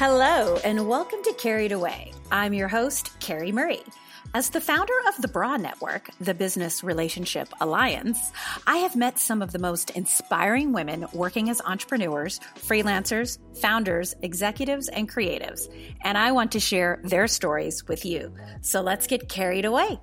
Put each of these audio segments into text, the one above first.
Hello, and welcome to Carried Away. I'm your host, Carrie Murray. As the founder of the BRA Network, the Business Relationship Alliance, I have met some of the most inspiring women working as entrepreneurs, freelancers, founders, executives, and creatives. And I want to share their stories with you. So let's get carried away.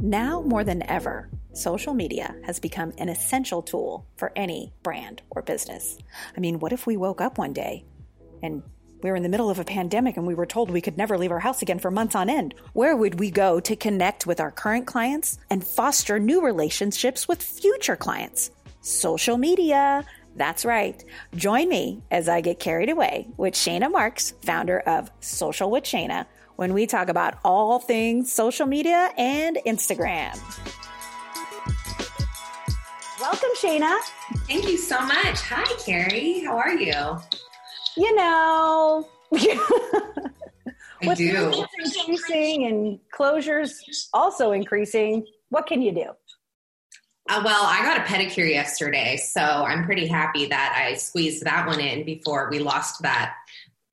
Now more than ever, social media has become an essential tool for any brand or business. I mean, what if we woke up one day and we were in the middle of a pandemic and we were told we could never leave our house again for months on end? Where would we go to connect with our current clients and foster new relationships with future clients? Social media. That's right. Join me as I get carried away with Shayna Marks, founder of Social with Shayna, when we talk about all things social media and Instagram. Welcome, Shayna. Thank you so much. Hi, Carrie. How are you? You know, do. increasing and closures also increasing. What can you do? Uh, well, I got a pedicure yesterday, so I'm pretty happy that I squeezed that one in before we lost that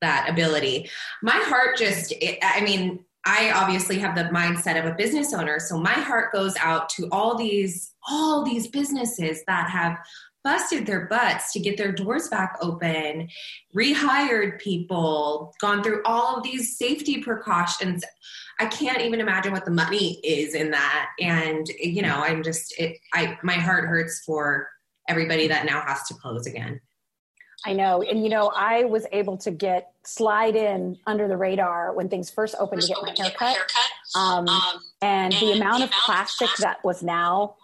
that ability. My heart just, it, I mean, I obviously have the mindset of a business owner, so my heart goes out to all these all these businesses that have busted their butts to get their doors back open, rehired people, gone through all of these safety precautions. I can't even imagine what the money is in that. And you know, I'm just it I my heart hurts for everybody that now has to close again. I know. And you know, I was able to get slide in under the radar when things first opened first to get my haircut. haircut. Um, um, and, and, the amount the of plastic, plastic that was now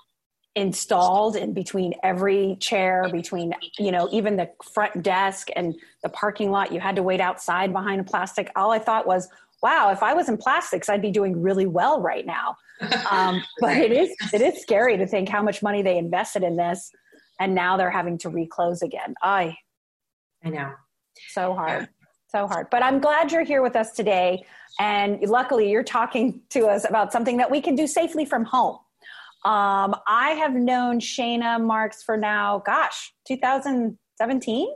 installed in between every chair between you know even the front desk and the parking lot you had to wait outside behind a plastic all i thought was wow if i was in plastics i'd be doing really well right now um, but it is it is scary to think how much money they invested in this and now they're having to reclose again i i know so hard yeah. so hard but i'm glad you're here with us today and luckily you're talking to us about something that we can do safely from home um, I have known Shayna Marks for now, gosh, 2017?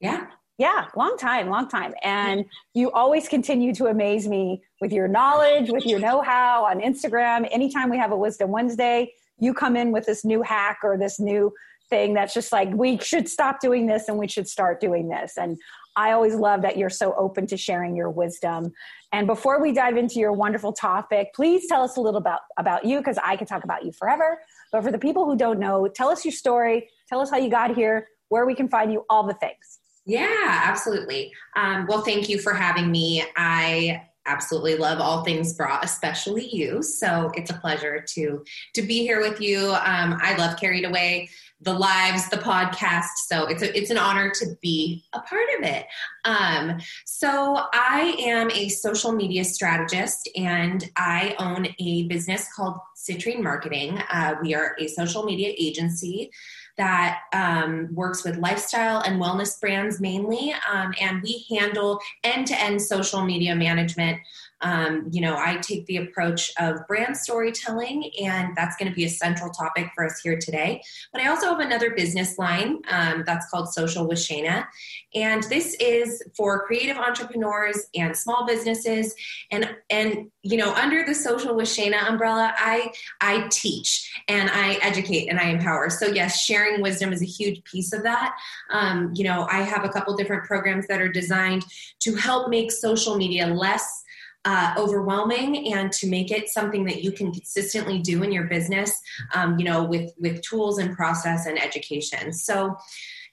Yeah. Yeah, long time, long time. And you always continue to amaze me with your knowledge, with your know how on Instagram. Anytime we have a Wisdom Wednesday, you come in with this new hack or this new thing that's just like, we should stop doing this and we should start doing this. And I always love that you're so open to sharing your wisdom. And before we dive into your wonderful topic, please tell us a little about, about you because I could talk about you forever. But for the people who don't know, tell us your story, tell us how you got here, where we can find you, all the things. Yeah, absolutely. Um, well, thank you for having me. I absolutely love all things BRA, especially you. So it's a pleasure to to be here with you. Um, I love Carried Away the lives, the podcast. So it's a, it's an honor to be a part of it. Um, so I am a social media strategist, and I own a business called Citrine Marketing. Uh, we are a social media agency that um, works with lifestyle and wellness brands mainly, um, and we handle end to end social media management um, you know, I take the approach of brand storytelling, and that's going to be a central topic for us here today. But I also have another business line um, that's called Social with Shayna, and this is for creative entrepreneurs and small businesses. And and you know, under the Social with Shayna umbrella, I I teach and I educate and I empower. So yes, sharing wisdom is a huge piece of that. Um, you know, I have a couple different programs that are designed to help make social media less uh, overwhelming and to make it something that you can consistently do in your business um, you know with with tools and process and education. So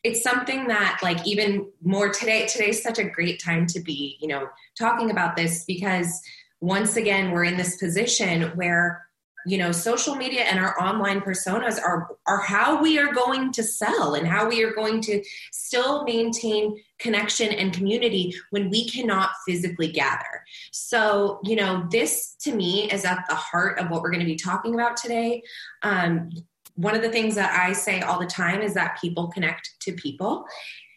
it's something that like even more today today's such a great time to be you know talking about this because once again we're in this position where you know social media and our online personas are are how we are going to sell and how we are going to still maintain connection and community when we cannot physically gather. So you know this to me is at the heart of what we're going to be talking about today. Um, one of the things that i say all the time is that people connect to people.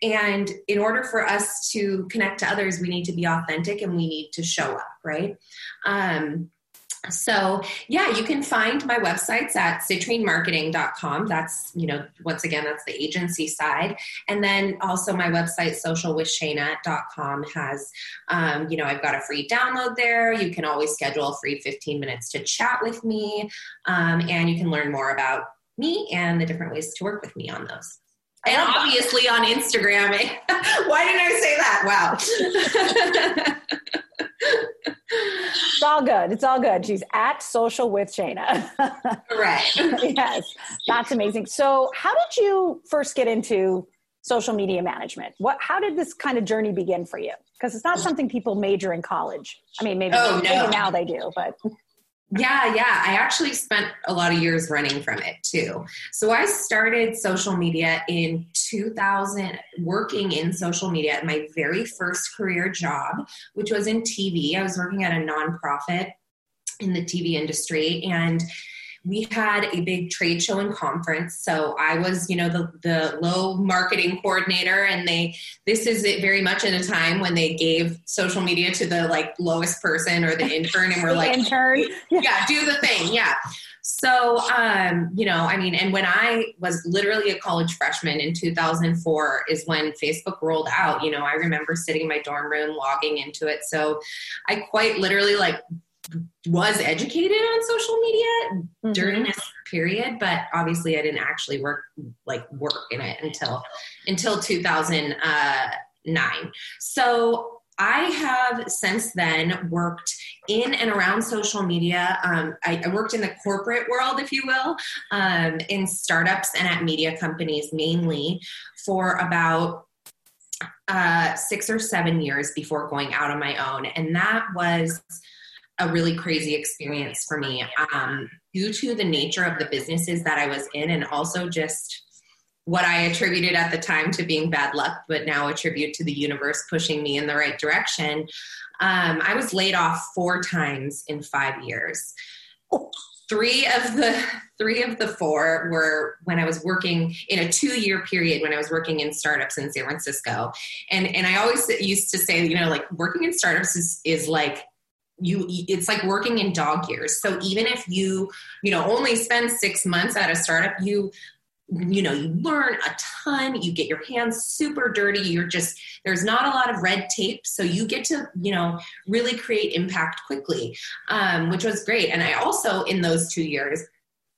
And in order for us to connect to others we need to be authentic and we need to show up right? Um, so yeah you can find my websites at citrinemarketing.com that's you know once again that's the agency side and then also my website socialwithshayna.com has um, you know i've got a free download there you can always schedule a free 15 minutes to chat with me um, and you can learn more about me and the different ways to work with me on those and obviously on Instagram. Why didn't I say that? Wow. it's all good. It's all good. She's at social with Shayna. right. yes. That's amazing. So how did you first get into social media management? What how did this kind of journey begin for you? Because it's not oh. something people major in college. I mean, maybe, oh, maybe no. now they do, but yeah, yeah. I actually spent a lot of years running from it too. So I started social media in 2000, working in social media at my very first career job, which was in TV. I was working at a nonprofit in the TV industry and we had a big trade show and conference. So i was you know the, the low marketing coordinator and they this is it very much in a time when they gave social media to the like lowest person or the intern and we're like intern. Yeah do the thing yeah. So um you know i mean and when i was literally a college freshman in 2004 is when facebook rolled out. You know i remember sitting in my dorm room logging into it. So i quite literally like was educated on social media mm-hmm. during this period but obviously i didn't actually work like work in it until until 2009 so I have since then worked in and around social media. Um, I, I, worked in the corporate world, if you will, um, in startups and at media companies mainly for about uh, six or seven years before going out on my own. And that was a really crazy experience for me um, due to the nature of the businesses that I was in and also just what I attributed at the time to being bad luck, but now attribute to the universe pushing me in the right direction. Um, I was laid off four times in five years. Three of the three of the four were when I was working in a two year period when I was working in startups in San Francisco, and and I always used to say, you know, like working in startups is is like you it's like working in dog years. So even if you you know only spend six months at a startup you you know you learn a ton you get your hands super dirty you're just there's not a lot of red tape. So you get to you know really create impact quickly um, which was great. And i also in those two years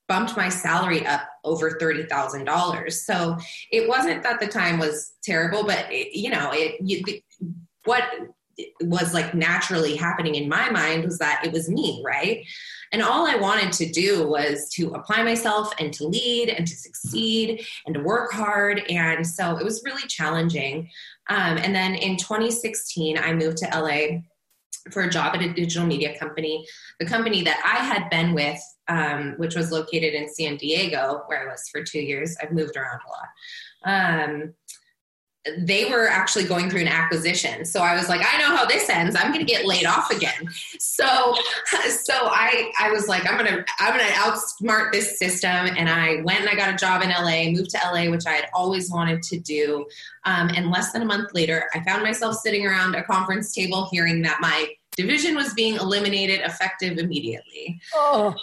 bumped my salary up over $30000 so it wasn't that the time was terrible but it, you know it you, what was like naturally happening in my mind was that it was me, right? And all I wanted to do was to apply myself and to lead and to succeed and to work hard. And so it was really challenging. Um, and then in 2016, I moved to LA for a job at a digital media company, the company that I had been with, um, which was located in San Diego, where I was for two years. I've moved around a lot. Um, they were actually going through an acquisition. So I was like, I know how this ends. I'm going to get laid off again. So, so I, I was like, I'm going to, I'm going to outsmart this system. And I went and I got a job in LA, moved to LA, which I had always wanted to do. Um, and less than a month later, I found myself sitting around a conference table hearing that my division was being eliminated effective immediately. Oh.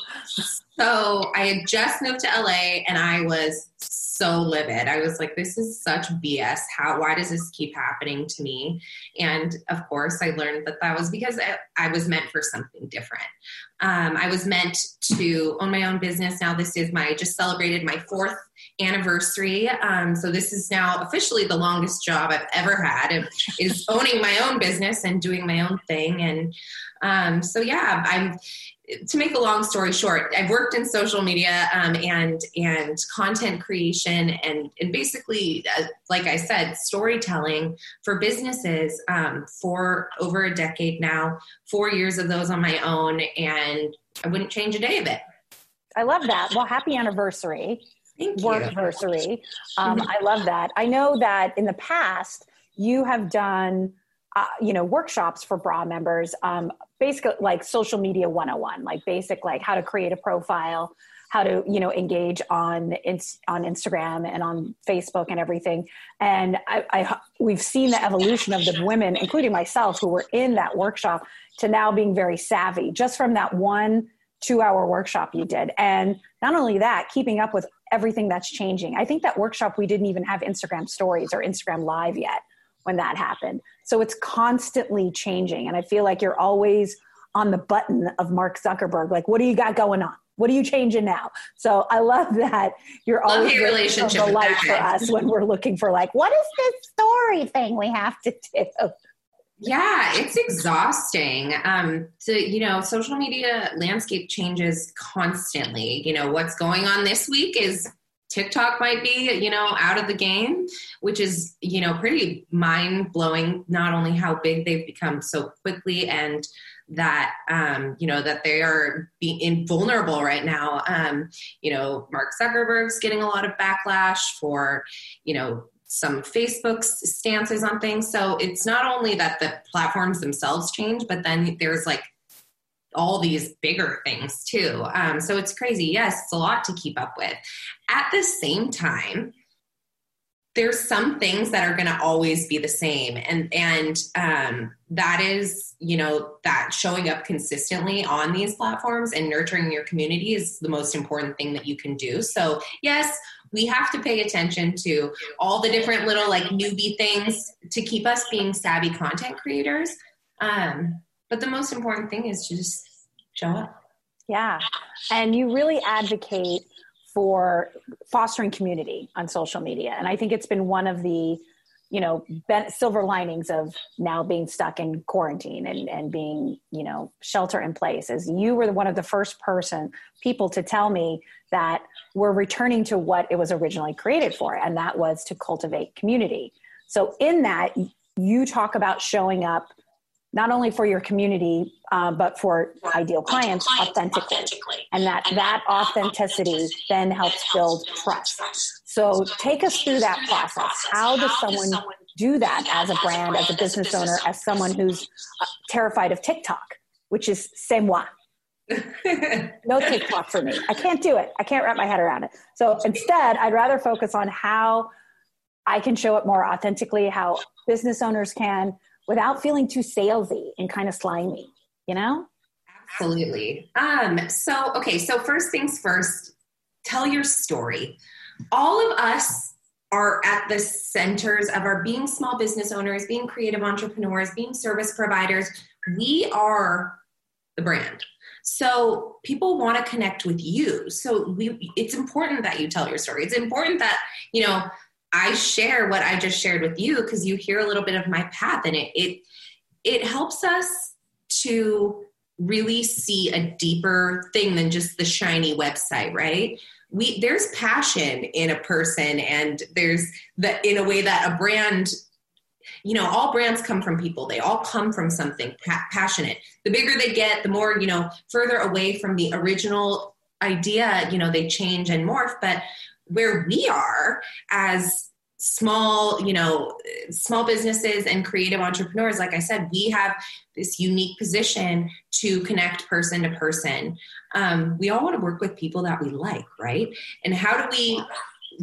So I had just moved to LA and I was so livid. I was like, this is such BS. How, why does this keep happening to me? And of course, I learned that that was because I, I was meant for something different. Um, I was meant to own my own business. Now, this is my, just celebrated my fourth anniversary. Um, so this is now officially the longest job I've ever had is owning my own business and doing my own thing. And um, so yeah, I'm to make a long story short, I've worked in social media um, and and content creation and and basically, uh, like I said, storytelling for businesses um, for over a decade now. Four years of those on my own, and I wouldn't change a day of it. I love that. Well, happy anniversary! Thank work anniversary. Um, I love that. I know that in the past you have done. Uh, you know workshops for bra members um, basically like social media 101 like basic like how to create a profile how to you know engage on on instagram and on facebook and everything and I, I we've seen the evolution of the women including myself who were in that workshop to now being very savvy just from that one two hour workshop you did. And not only that, keeping up with everything that's changing. I think that workshop, we didn't even have Instagram stories or Instagram live yet when that happened. So it's constantly changing. And I feel like you're always on the button of Mark Zuckerberg. Like, what do you got going on? What are you changing now? So I love that you're love always your relationship the light for us when we're looking for like, what is this story thing we have to do? Yeah, it's exhausting. Um, to you know, social media landscape changes constantly. You know, what's going on this week is TikTok might be, you know, out of the game, which is, you know, pretty mind blowing. Not only how big they've become so quickly and that um, you know that they are being invulnerable right now. Um, you know, Mark Zuckerberg's getting a lot of backlash for you know some Facebook's stances on things. So it's not only that the platforms themselves change, but then there's like all these bigger things too. Um, so it's crazy. Yes, it's a lot to keep up with. At the same time, there's some things that are going to always be the same and and um, that is you know that showing up consistently on these platforms and nurturing your community is the most important thing that you can do so yes we have to pay attention to all the different little like newbie things to keep us being savvy content creators um, but the most important thing is to just show up yeah and you really advocate for fostering community on social media. And I think it's been one of the, you know, silver linings of now being stuck in quarantine and, and being, you know, shelter in place is you were one of the first person people to tell me that we're returning to what it was originally created for. And that was to cultivate community. So in that, you talk about showing up not only for your community uh, but for, for ideal clients, clients authentically. authentically. and that and that authenticity then helps build trust. so take us through that process. how does someone do that as a brand as a business owner as someone who's uh, terrified of tiktok which is c'est moi no tiktok for me. I can't do it. I can't wrap my head around it. So instead i'd rather focus on how i can show it more authentically how business owners can without feeling too salesy and kind of slimy, you know? Absolutely. Um, so, okay, so first things first, tell your story. All of us are at the centers of our being small business owners, being creative entrepreneurs, being service providers. We are the brand. So people want to connect with you. So we, it's important that you tell your story. It's important that, you know, I share what I just shared with you because you hear a little bit of my path and it it it helps us to really see a deeper thing than just the shiny website, right? We there's passion in a person and there's the in a way that a brand you know all brands come from people they all come from something pa- passionate the bigger they get the more you know further away from the original idea you know they change and morph but where we are as small you know small businesses and creative entrepreneurs like i said we have this unique position to connect person to person. Um, we all want to work with people that we like right? And how do we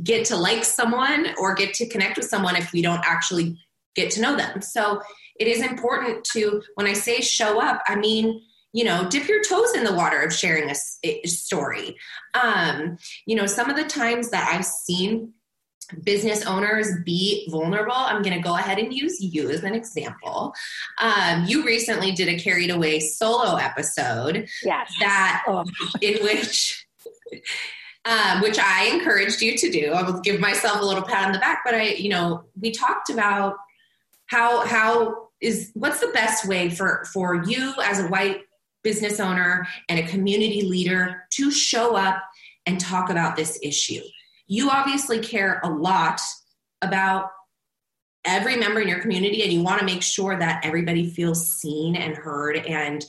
get to like someone or get to connect with someone if we don't actually get to know them? So it is important to when i say show up i mean you know dip your toes in the water of sharing a, story um, you know some of the times that i've seen business owners be vulnerable i'm going to go ahead and use you as an example um, you recently did a carried away solo episode yes. that oh. in which um, which i encouraged you to do i will give myself a little pat on the back but i you know we talked about how how is what's the best way for for you as a white business owner and a community leader to show up and talk about this issue. You obviously care a lot about every member in your community and you want to make sure that everybody feels seen and heard. And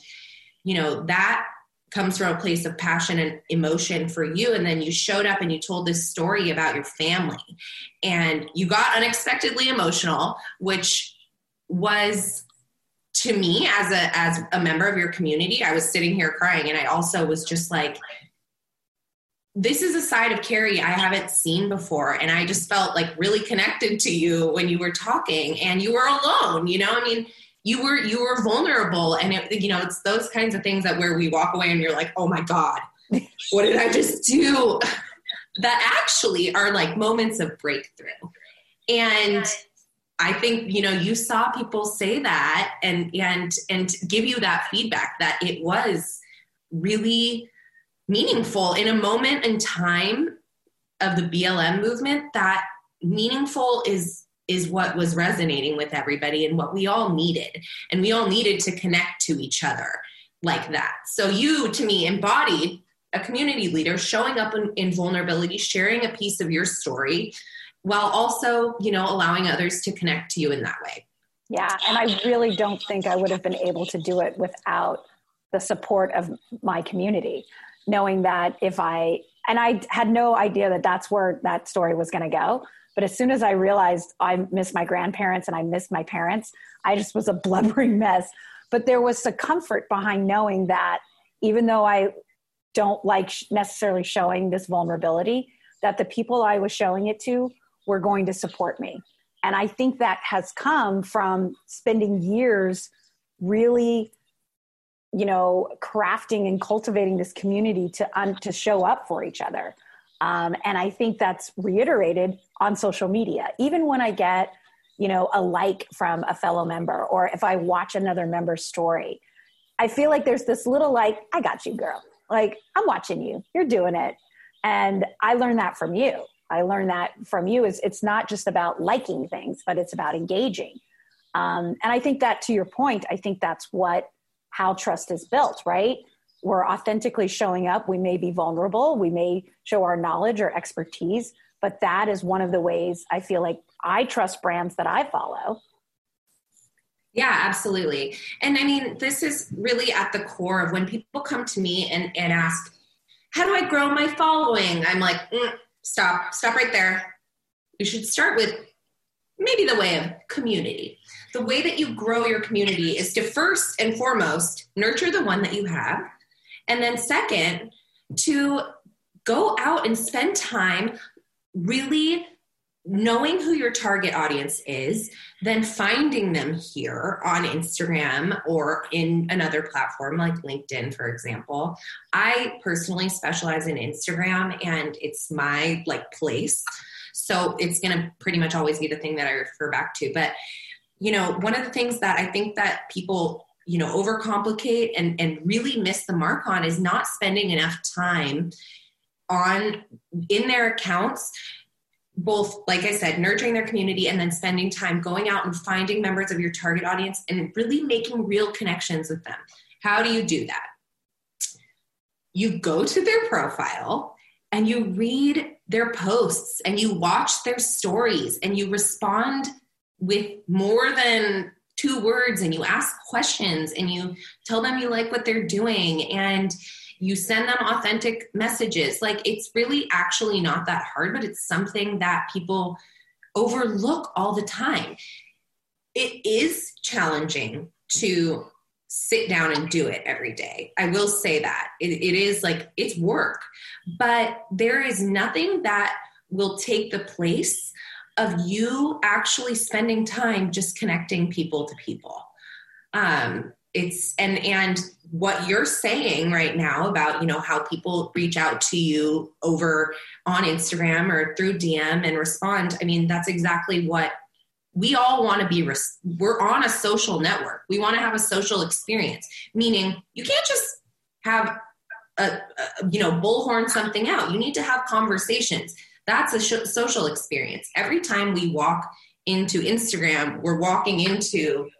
you know that comes from a place of passion and emotion for you. And then you showed up and you told this story about your family. And you got unexpectedly emotional which was to me as a as a member of your community i was sitting here crying and i also was just like this is a side of carrie i haven't seen before. And i just felt like really connected to you when you were talking and you were alone you know? I mean you were you were vulnerable and it, you know it's those kinds of things that where we walk away and you're like oh my god what did i just do? That actually are like moments of breakthrough. And i think you know you saw people say that and and and give you that feedback that it was really meaningful in a moment in time of the blm movement that meaningful is is what was resonating with everybody and what we all needed. And we all needed to connect to each other like that. So you, to me, embodied a community leader showing up in, in vulnerability, sharing a piece of your story while also, you know, allowing others to connect to you in that way. Yeah. And I really don't think I would have been able to do it without the support of my community, knowing that if I, and I had no idea that that's where that story was going to go but as soon as I realized I missed my grandparents and I missed my parents, I just was a blubbering mess. But there was a comfort behind knowing that even though I don't like necessarily showing this vulnerability, that the people I was showing it to were going to support me. And I think that has come from spending years really you know crafting and cultivating this community to um, to show up for each other um, and I think that's reiterated on social media. Even when I get, you know, a like from a fellow member, or if I watch another member's story, I feel like there's this little like, I got you, girl. Like, I'm watching you. You're doing it. And I learned that from you. I learned that from you is it's not just about liking things, but it's about engaging. Um, and I think that to your point, I think that's what how trust is built, right? we're authentically showing up. We may be vulnerable, we may show our knowledge or expertise, but that is one of the ways I feel like I trust brands that I follow. Yeah, absolutely. And I mean, this is really at the core of when people come to me and, and ask, How do I grow my following? I'm like, mm, Stop, stop right there. You should start with maybe the way of community. The way that you grow your community is to first and foremost nurture the one that you have and then, second, to go out and spend time really knowing who your target audience is, then finding them here on Instagram or in another platform like LinkedIn, for example. I personally specialize in Instagram and it's my like place. So it's going to pretty much always be the thing that I refer back to. But, you know, one of the things that I think that people you know overcomplicate and and really miss the mark on is not spending enough time on in their accounts both like i said nurturing their community and then spending time going out and finding members of your target audience and really making real connections with them. How do you do that? You go to their profile and you read their posts and you watch their stories and you respond with more than two words and you ask questions and you tell them you like what they're doing. And you send them authentic messages. Like it's really actually not that hard, but it's something that people overlook all the time. It is challenging to sit down and do it every day. I will say that. it, it is like it's work, but there is nothing that will take the place of you actually spending time just connecting people to people. Um, it's and and what you're saying right now about you know how people reach out to you over on Instagram or through DM and respond. I mean, that's exactly what we all want to be. Res- we're on a social network. We want to have a social experience, meaning you can't just have a, a you know bullhorn something out. You need to have conversations that's a sh- social experience. Every time we walk into Instagram, we're walking into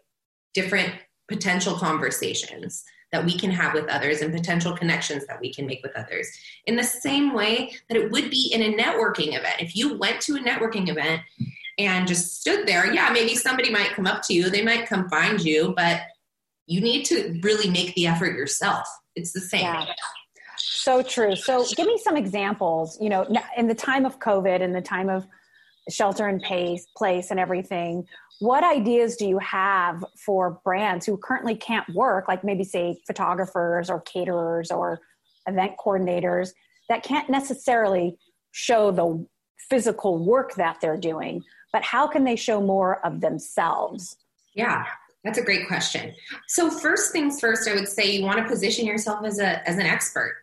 different potential conversations that we can have with others and potential connections that we can make with others. In the same way that it would be in a networking event. If you went to a networking event and just stood there, yeah, maybe somebody might come up to you, they might come find you, but you need to really make the effort yourself. It's the same. Yeah. So true. So give me some examples, you know, in the time of COVID in the time of shelter in place, place and everything, what ideas do you have for brands who currently can't work, like maybe say photographers or caterers or event coordinators that can't necessarily show the physical work that they're doing, but how can they show more of themselves? Yeah. That's a great question. So first things first, I would say you want to position yourself as a as an expert.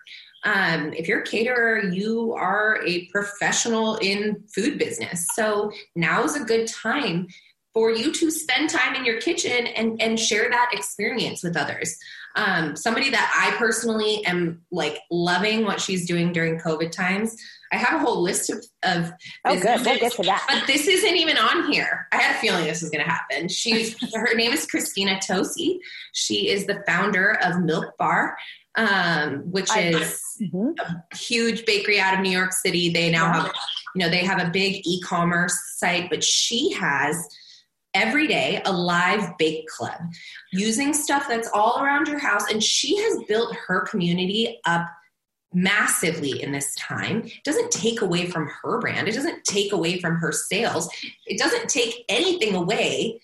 Um, if you're a caterer, you are a professional in food business. So now is a good time for you to spend time in your kitchen and, and share that experience with others. Um, somebody that I personally am like loving what she's doing during COVID times. I have a whole list of, of oh, good. We'll get to that. But this isn't even on here. I had a feeling this was going to happen. She's her name is Christina Tosi. She is the founder of Milk Bar um, which is mm-hmm. a huge bakery out of New York City. They now have, you know, they have a big e-commerce site, but she has every day a live bake club using stuff that's all around your house. And she has built her community up massively in this time. It doesn't take away from her brand. It doesn't take away from her sales. It doesn't take anything away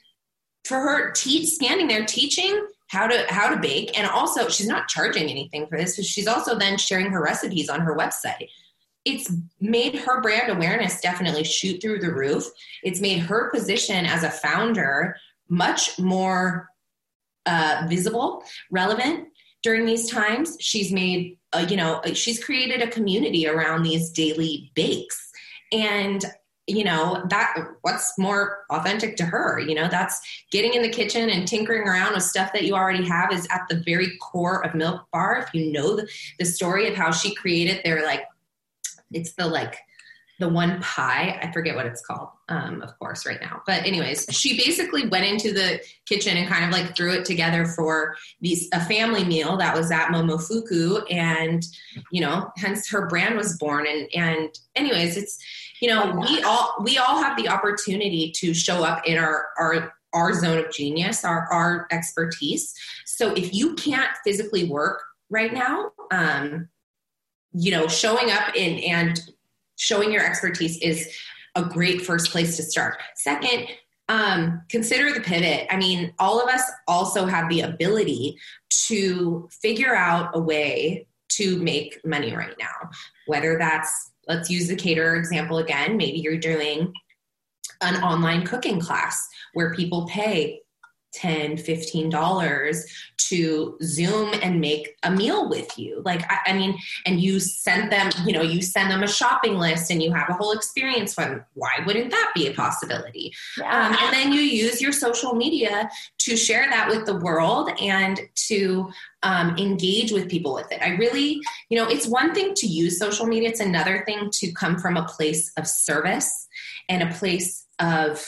for her te- standing there teaching how to how to bake. And also she's not charging anything for this she's also then sharing her recipes on her website. It's made her brand awareness definitely shoot through the roof. It's made her position as a founder much more uh, visible relevant. During these times she's made uh, you know she's created a community around these daily bakes. And you know that what's more authentic to her you know? That's getting in the kitchen and tinkering around with stuff that you already have is at the very core of milk bar. If you know the, the story of how she created their like it's the like the one pie i forget what it's called um, of course right now. But anyways she basically went into the kitchen and kind of like threw it together for these a family meal that was at momofuku. And you know hence her brand was born. And and anyways it's you know we all we all have the opportunity to show up in our our our zone of genius our our expertise. So if you can't physically work right now um you know showing up in and showing your expertise is a great first place to start second um, consider the pivot. I mean, all of us also have the ability to figure out a way to make money right now, whether that's let's use the caterer example again. Maybe you're doing an online cooking class where people pay 10 15 dollars to zoom and make a meal with you. Like I, I, mean and you send them you know you send them a shopping list and you have a whole experience from why wouldn't that be a possibility? Yeah. um, and then you use your social media to share that with the world and to um, engage with people with it. I really you know it's one thing to use social media. It's another thing to come from a place of service and a place of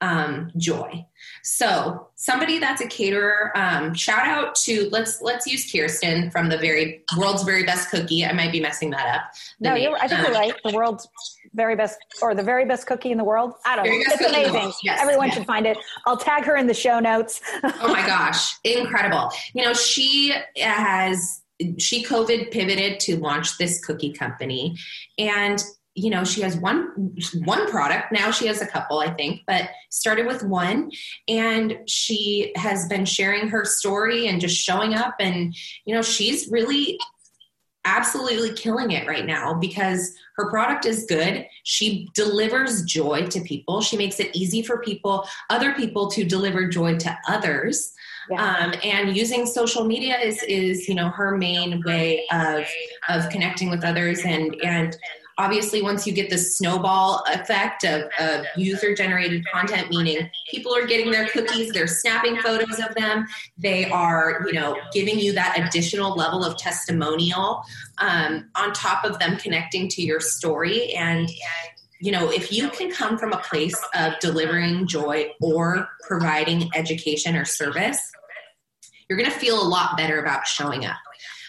um, joy. So somebody that's a caterer, um, shout out to let's let's use Kirsten from the very world's very best cookie. I might be messing that up. No, you're, I think you're right. The world's very best or the very best cookie in the world. I don't know. It's amazing. Yes, Everyone yes. should find it. I'll tag her in the show notes. oh my gosh, incredible! You know she has she COVID pivoted to launch this cookie company, and you know she has one one product. Now she has a couple i think but started with one. And she has been sharing her story and just showing up. And you know she's really absolutely killing it right now because her product is good. She delivers joy to people. She makes it easy for people other people to deliver joy to others. Yeah. um, and using social media is is you know her main way of of connecting with others and and obviously once you get the snowball effect of, of user generated content meaning people are getting their cookies they're snapping photos of them they are you know giving you that additional level of testimonial um, on top of them connecting to your story. And you know if you can come from a place of delivering joy or providing education or service you're going to feel a lot better about showing up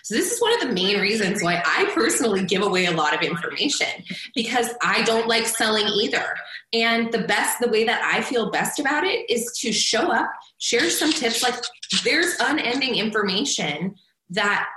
so this is one of the main reasons why I personally give away a lot of information because I don't like selling either. And the best, the way that I feel best about it is to show up, share some tips. Like there's unending information that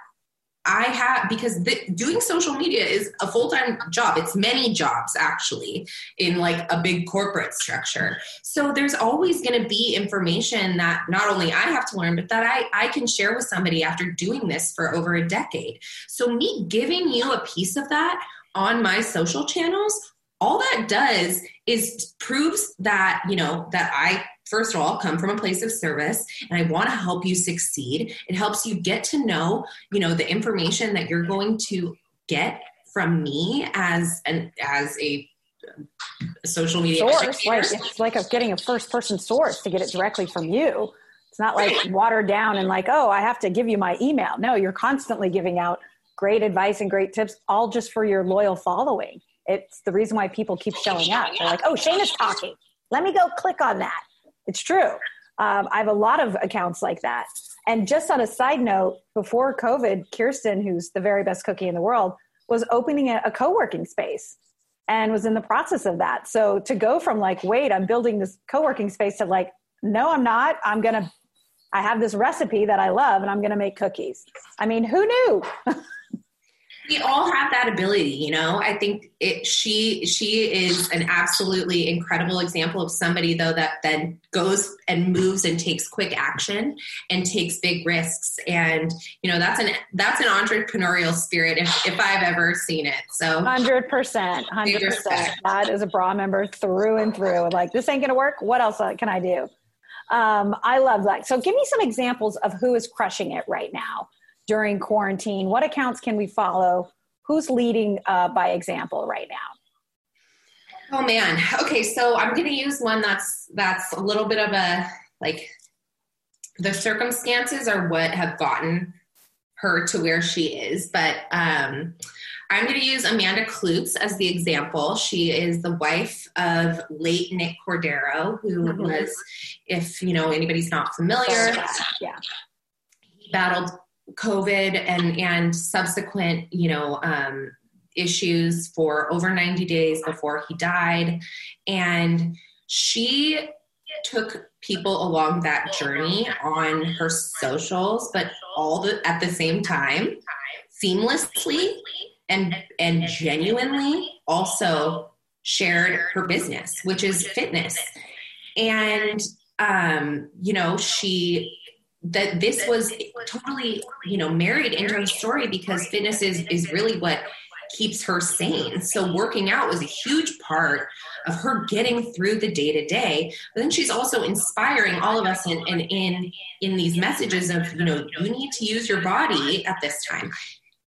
I have because doing social media is a full time job. It's many jobs actually in like a big corporate structure. So there's always going to be information that not only I have to learn, but that I, I can share with somebody after doing this for over a decade. So me giving you a piece of that on my social channels, all that does is proves that, you know, that I first of all come from a place of service and I want to help you succeed. It helps you get to know, you know, the information that you're going to get from me as an as a social media source. Like it's like a, getting a first person source to get it directly from you. It's not like watered down and like, oh, I have to give you my email. No, you're constantly giving out great advice and great tips, all just for your loyal following. It's the reason why people keep showing up. They're like, oh, Shane is talking. Let me go click on that. It's true. Um, I have a lot of accounts like that. And just on a side note, before COVID, Kirsten, who's the very best cookie in the world, was opening a, a co working space and was in the process of that. So to go from like, wait, I'm building this co working space to like, no, I'm not. I'm going to, I have this recipe that I love and I'm going to make cookies. I mean, who knew? we all have that ability you know? I think it she she is an absolutely incredible example of somebody though that then goes and moves and takes quick action and takes big risks. And you know that's an that's an entrepreneurial spirit if, if i've ever seen it so. 100% 100% that is a bra member through and through. Like this ain't gonna work. What else can i do? Um, i love that. So give me some examples of who is crushing it right now during quarantine? What accounts can we follow? Who's leading uh, by example right now? Oh man. Okay, so I'm going to use one that's that's a little bit of a like the circumstances are what have gotten her to where she is, but um, I'm going to use Amanda Kloots as the example. She is the wife of late Nick Cordero, who mm-hmm. was, if you know anybody's not familiar, yeah. he battled COVID and and subsequent, you know, um, issues for over 90 days before he died, and she took people along that journey on her socials, but all the at the same time, seamlessly and and genuinely also shared her business, which is fitness. And um, you know, she that this was totally you know married into her story because fitness is is really what keeps her sane. So working out was a huge part of her getting through the day to day but then she's also inspiring all of us in, in in in these messages of you know you need to use your body at this time.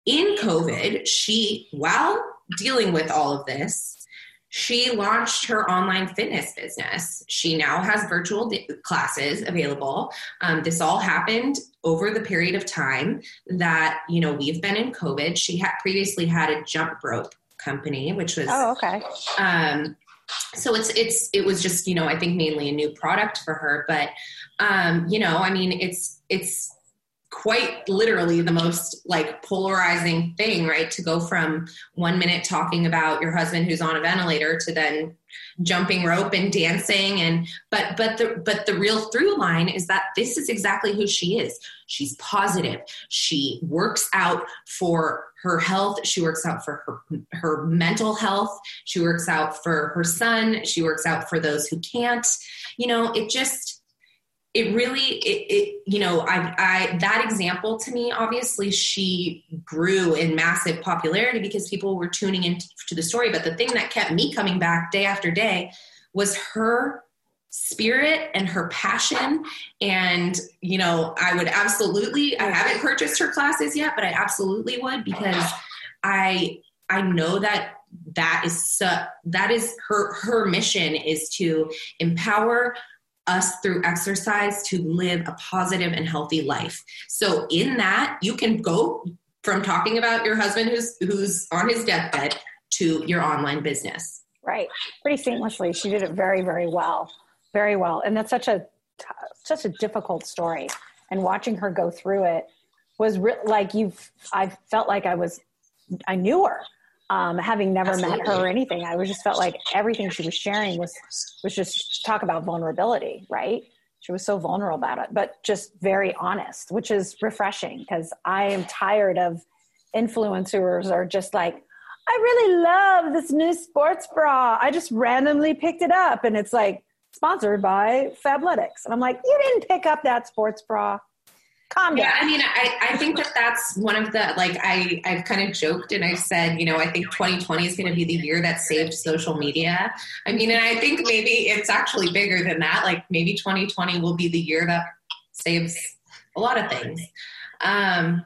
In covid she while dealing with all of this she launched her online fitness business. She now has virtual classes available. Um, this all happened over the period of time that you know we've been in COVID. She had previously had a jump rope company, which was oh okay. Um, so it's it's it was just you know I think mainly a new product for her, but um, you know I mean it's it's quite literally the most like polarizing thing, right? To go from one minute talking about your husband who's on a ventilator to then jumping rope and dancing and but but the but the real through line is that this is exactly who she is. She's positive. She works out for her health, she works out for her her mental health, she works out for her son, she works out for those who can't. You know, it just it really it, it, you know I, I that example to me obviously she grew in massive popularity because people were tuning into the story. But the thing that kept me coming back day after day was her spirit and her passion. And you know i would absolutely i haven't purchased her classes yet but i absolutely would because i i know that that is so, that is her her mission is to empower us through exercise to live a positive and healthy life. So in that, you can go from talking about your husband who's who's on his deathbed to your online business. Right. Pretty seamlessly. She did it very very well. Very well. And that's such a such a difficult story and watching her go through it was re- like you've I felt like I was I knew her um, having never Absolutely. met her or anything i was just felt like everything she was sharing was was just talk about vulnerability right? She was so vulnerable about it but just very honest which is refreshing because i am tired of influencers are just like i really love this new sports bra. I just randomly picked it up and it's like sponsored by fabletics. And i'm like you didn't pick up that sports bra calm yeah. I mean, I, I think that that's one of the, like, I, I've kind of joked and I've said, you know, I think 2020 is going to be the year that saved social media. I mean, and I think maybe it's actually bigger than that. Like, maybe 2020 will be the year that saves a lot of things. Um,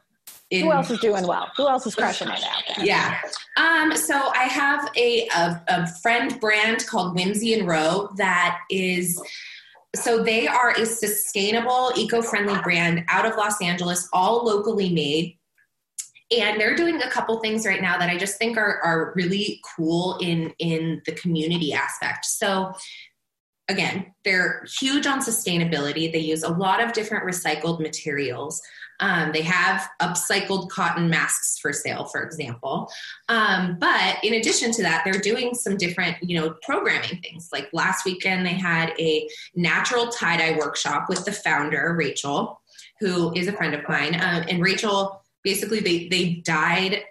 in, Who else is doing well? Who else is crushing it out there? Yeah. Um, so I have a, a, a friend brand called Whimsy and Row that is so they are a sustainable, eco-friendly brand out of Los Angeles, all locally made. And they're doing a couple things right now that I just think are, are really cool in, in the community aspect. So again, they're huge on sustainability. They use a lot of different recycled materials. Um, they have upcycled cotton masks for sale, for example. Um, but in addition to that, they're doing some different, you know, programming things. Like last weekend, they had a natural tie dye workshop with the founder, Rachel, who is a friend of mine. Um, and Rachel basically they they dyed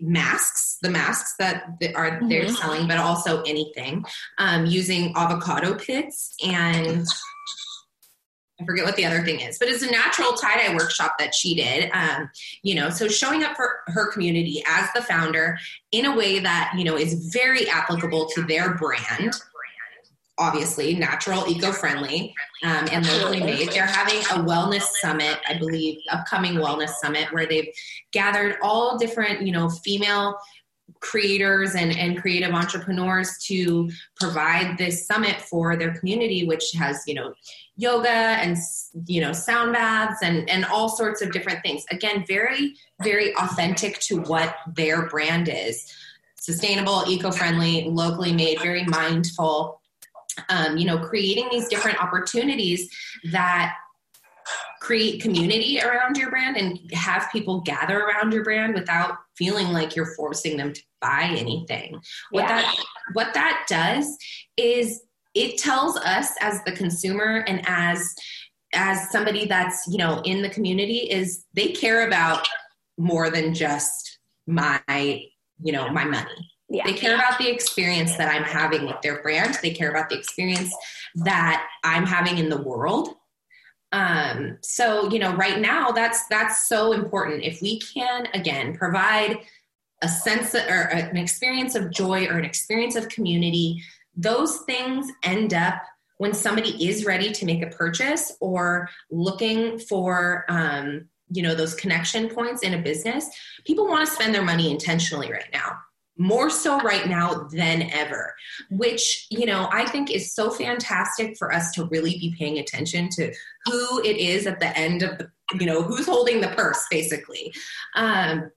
masks the masks that are mm-hmm. they're selling but also anything um, using avocado pits and I forget what the other thing is, but it's a natural tie dye workshop that she did. Um, you know, so showing up for her community as the founder in a way that you know is very applicable to their brand. Obviously, natural, eco-friendly, um, and locally made. They're having a wellness summit, I believe, upcoming wellness summit, where they've gathered all different, you know, female creators and, and creative entrepreneurs to provide this summit for their community which has you know yoga and you know sound baths and and all sorts of different things again very very authentic to what their brand is sustainable eco-friendly locally made very mindful um, you know creating these different opportunities that create community around your brand and have people gather around your brand without feeling like you're forcing them to buy anything. What yeah. that what that does is it tells us as the consumer and as as somebody that's, you know, in the community is they care about more than just my, you know, my money. Yeah. They care about the experience that I'm having with their brand. They care about the experience that I'm having in the world um, so you know right now that's that's so important if we can again provide a sense of, or an experience of joy or an experience of community those things end up when somebody is ready to make a purchase or looking for um, you know those connection points in a business people want to spend their money intentionally right now more so right now than ever which you know i think is so fantastic for us to really be paying attention to who it is at the end of the you know who's holding the purse basically. Um,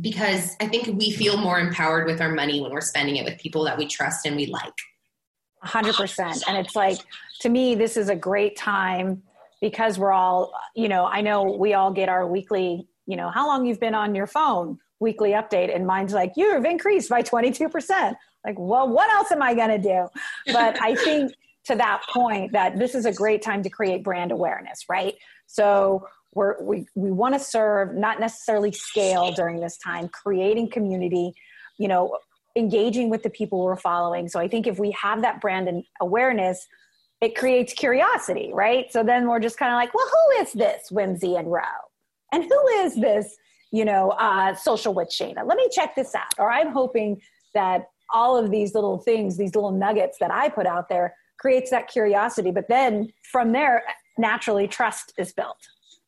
because i think we feel more empowered with our money when we're spending it with people that we trust and we like. 100% and it's like to me this is a great time because we're all you know i know we all get our weekly you know how long you've been on your phone weekly update and mine's like you've increased by 22% like well what else am i going to do? But i think to that point that this is a great time to create brand awareness right? So we're, we, we want to serve not necessarily scale during this time creating community you know engaging with the people we're following so i think if we have that brand and awareness it creates curiosity right so then we're just kind of like well who is this whimsy and row and who is this you know, uh, social with Shayna. Let me check this out. Or I'm hoping that all of these little things, these little nuggets that I put out there creates that curiosity. But then from there, naturally, trust is built,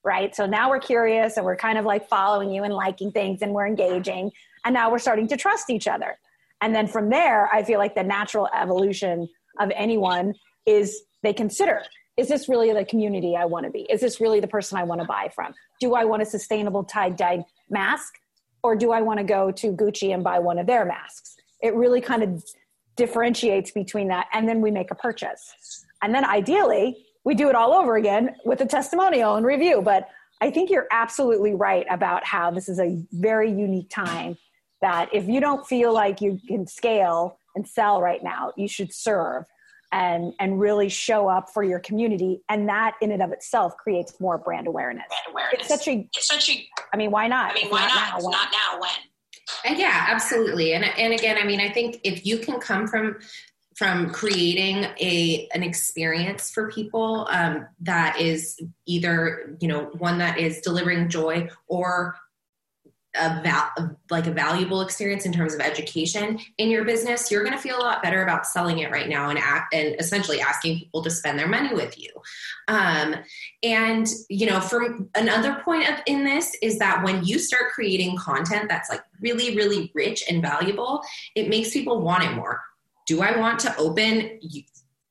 right? So now we're curious and we're kind of like following you and liking things and we're engaging. And now we're starting to trust each other. And then from there, I feel like the natural evolution of anyone is they consider is this really the community I want to be? Is this really the person I want to buy from? Do I want a sustainable tie dyed mask or do I want to go to Gucci and buy one of their masks? It really kind of differentiates between that. And then we make a purchase. And then ideally, we do it all over again with a testimonial and review. But I think you're absolutely right about how this is a very unique time that if you don't feel like you can scale and sell right now, you should serve and and really show up for your community. And that in and of itself creates more brand awareness, brand awareness. it's such a it's such a i mean why not? I mean why not, not, now, not now. When? And yeah absolutely. And and again i mean i think if you can come from from creating a an experience for people um, that is either you know one that is delivering joy or a val- like a valuable experience in terms of education in your business, you're going to feel a lot better about selling it right now and act, and essentially asking people to spend their money with you. Um, and you know, from another point of in this is that when you start creating content that's like really, really rich and valuable, it makes people want it more. Do I want to open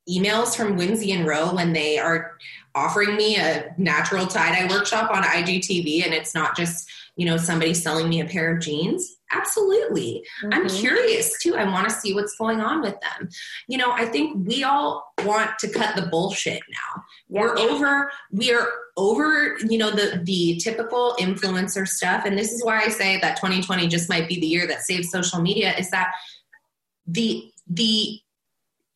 emails from Whimsy and Row when they are offering me a natural tie dye workshop on IGTV and it's not just you know somebody selling me a pair of jeans? Absolutely. Mm-hmm. i'm curious too. I want to see what's going on with them. You know i think we all want to cut the bullshit now. Yeah. we're over we are over you know the the typical influencer stuff. And this is why i say that 2020 just might be the year that saves social media is that the the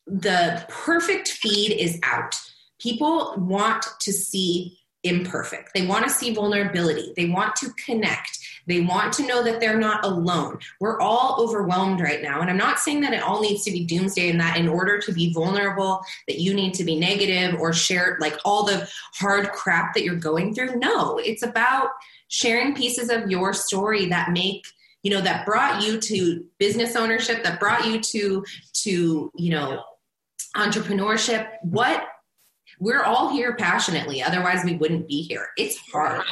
the perfect feed is out people want to see imperfect. They want to see vulnerability. They want to connect. They want to know that they're not alone. We're all overwhelmed right now. And I'm not saying that it all needs to be doomsday and that in order to be vulnerable, that you need to be negative or share like all the hard crap that you're going through. No, it's about sharing pieces of your story that make you know that brought you to business ownership that brought you to to you know entrepreneurship what we're all here passionately, otherwise, we wouldn't be here. It's hard.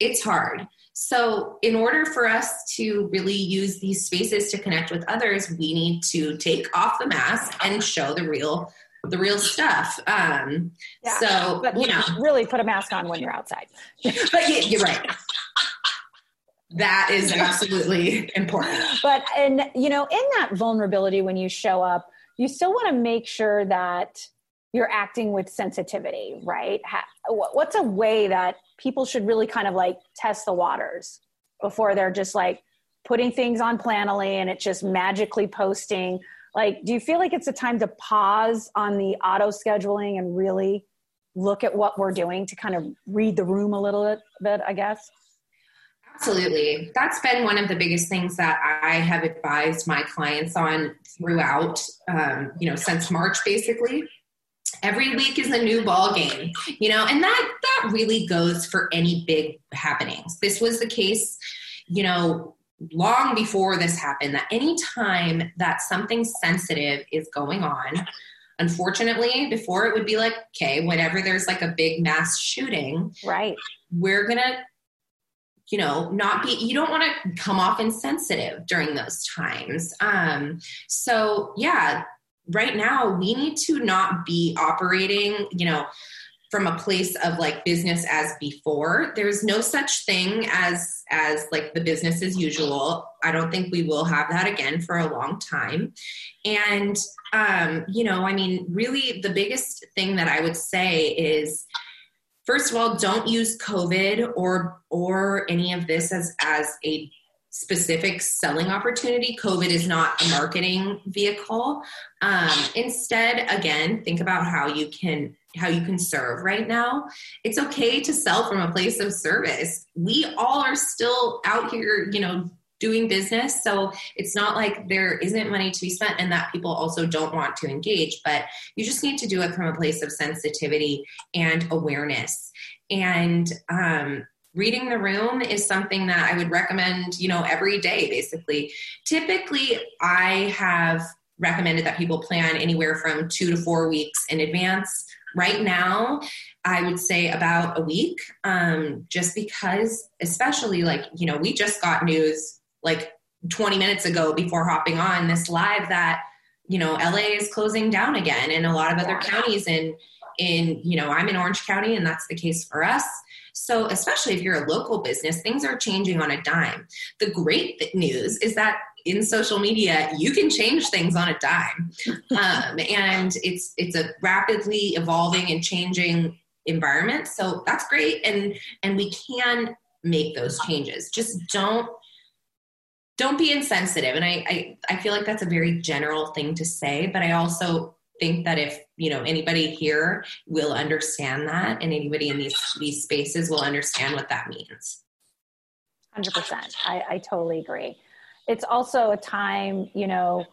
It's hard. So, in order for us to really use these spaces to connect with others, we need to take off the mask and show the real the real stuff. Um, yeah, so, but you know, really put a mask on when you're outside. but yeah, you're right. That is absolutely important. But and you know, in that vulnerability, when you show up, you still want to make sure that you're acting with sensitivity, right? what's a way that people should really kind of like test the waters before they're just like putting things on Planoly and it's just magically posting? Like, do you feel like it's a time to pause on the auto scheduling and really look at what we're doing to kind of read the room a little bit, I guess? Absolutely. That's been one of the biggest things that I have advised my clients on throughout, um, you know, since March basically. Every week is a new ball game you know and that that really goes for any big happenings. This was the case you know long before this happened that any time that something sensitive is going on unfortunately before it would be like okay whenever there's like a big mass shooting right. we're gonna you know not be you don't want to come off insensitive during those times. Um so yeah right now we need to not be operating, you know, from a place of like business as before. There's no such thing as as like the business as usual. I don't think we will have that again for a long time. And um you know i mean really the biggest thing that i would say is first of all don't use covid or or any of this as as a specific selling opportunity. COVID is not a marketing vehicle. Um, instead, again, think about how you can how you can serve right now. It's okay to sell from a place of service. We all are still out here, you know, doing business. So it's not like there isn't money to be spent and that people also don't want to engage, but you just need to do it from a place of sensitivity and awareness. And um, reading the room is something that I would recommend, you know, every day basically. Typically, I have recommended that people plan anywhere from 2 to 4 weeks in advance. Right now, I would say about a week um just because especially like, you know, we just got news like 20 minutes ago before hopping on this live that you know LA is closing down again and a lot of other counties in in you know I'm in Orange County and that's the case for us so, especially if you're a local business, things are changing on a dime. The great news is that in social media, you can change things on a dime, um, and it's it's a rapidly evolving and changing environment. So that's great, and and we can make those changes. Just don't don't be insensitive. And I, I I feel like that's a very general thing to say, but I also think that if you know anybody here will understand that and anybody in these these spaces will understand what that means 100% I, I totally agree it's also a time you know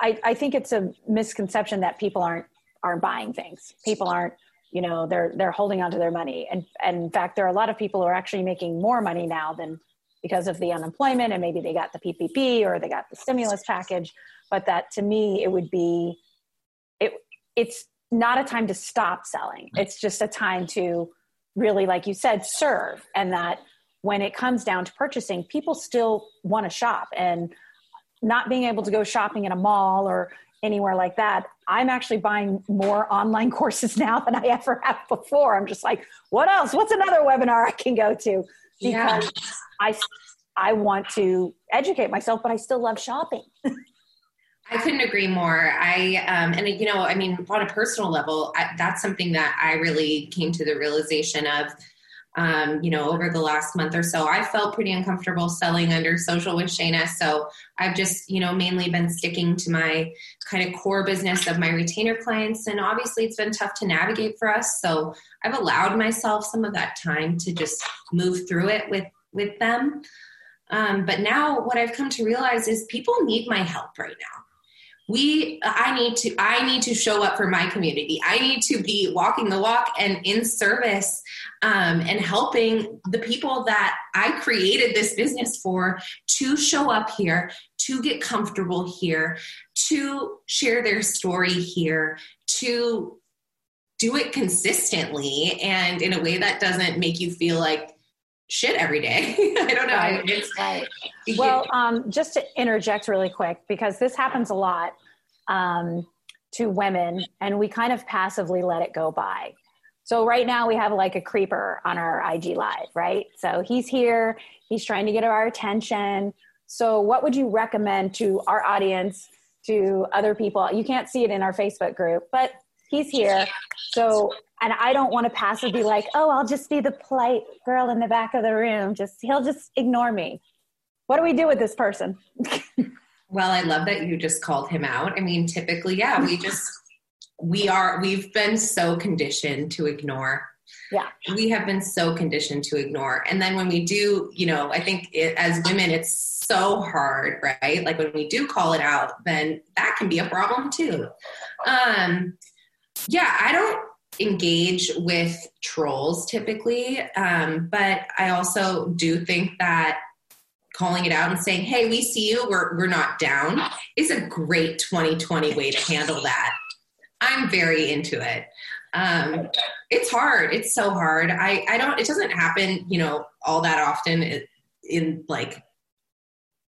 I, I think it's a misconception that people aren't aren't buying things. People aren't, you know, they're they're holding on to their money. And, and in fact, there are a lot of people who are actually making more money now than because of the unemployment and maybe they got the PPP or they got the stimulus package. But that to me, it would be it it's not a time to stop selling. It's just a time to really, like you said, serve. And that when it comes down to purchasing, people still want to shop. And not being able to go shopping in a mall or anywhere like that, I'm actually buying more online courses now than I ever have before. I'm just like, what else? What's another webinar I can go to? Because yeah. I I want to educate myself, but I still love shopping. I couldn't agree more. I um, and you know, I mean, on a personal level, I, that's something that I really came to the realization of um, you know, over the last month or so. I felt pretty uncomfortable selling under social with Shayna. So I've just, you know, mainly been sticking to my kind of core business of my retainer clients. And obviously it's been tough to navigate for us. So I've allowed myself some of that time to just move through it with with them. Um, but now what I've come to realize is people need my help right now we i need to i need to show up for my community. I need to be walking the walk and in service um, and helping the people that i created this business for to show up here to get comfortable here to share their story here to do it consistently and in a way that doesn't make you feel like shit every day. I don't know. Right. It's, right. Well, um, just to interject really quick, because this happens a lot um, to women, and we kind of passively let it go by. So right now we have like a creeper on our IG live, right? So he's here, he's trying to get our attention. So what would you recommend to our audience, to other people? You can't see it in our Facebook group, but he's here. So and I don't want to passively be like, oh, I'll just be the polite girl in the back of the room. Just he'll just ignore me. What do we do with this person? well, I love that you just called him out. I mean, typically, yeah, we just we are we've been so conditioned to ignore. Yeah. We have been so conditioned to ignore. And then when we do, you know, I think it, as women it's so hard, right? Like when we do call it out, then that can be a problem too. Um yeah, I don't engage with trolls typically, um, but I also do think that calling it out and saying, "Hey, we see you. We're we're not down," is a great 2020 way to handle that. I'm very into it. Um, it's hard. It's so hard. I I don't. It doesn't happen, you know, all that often in, like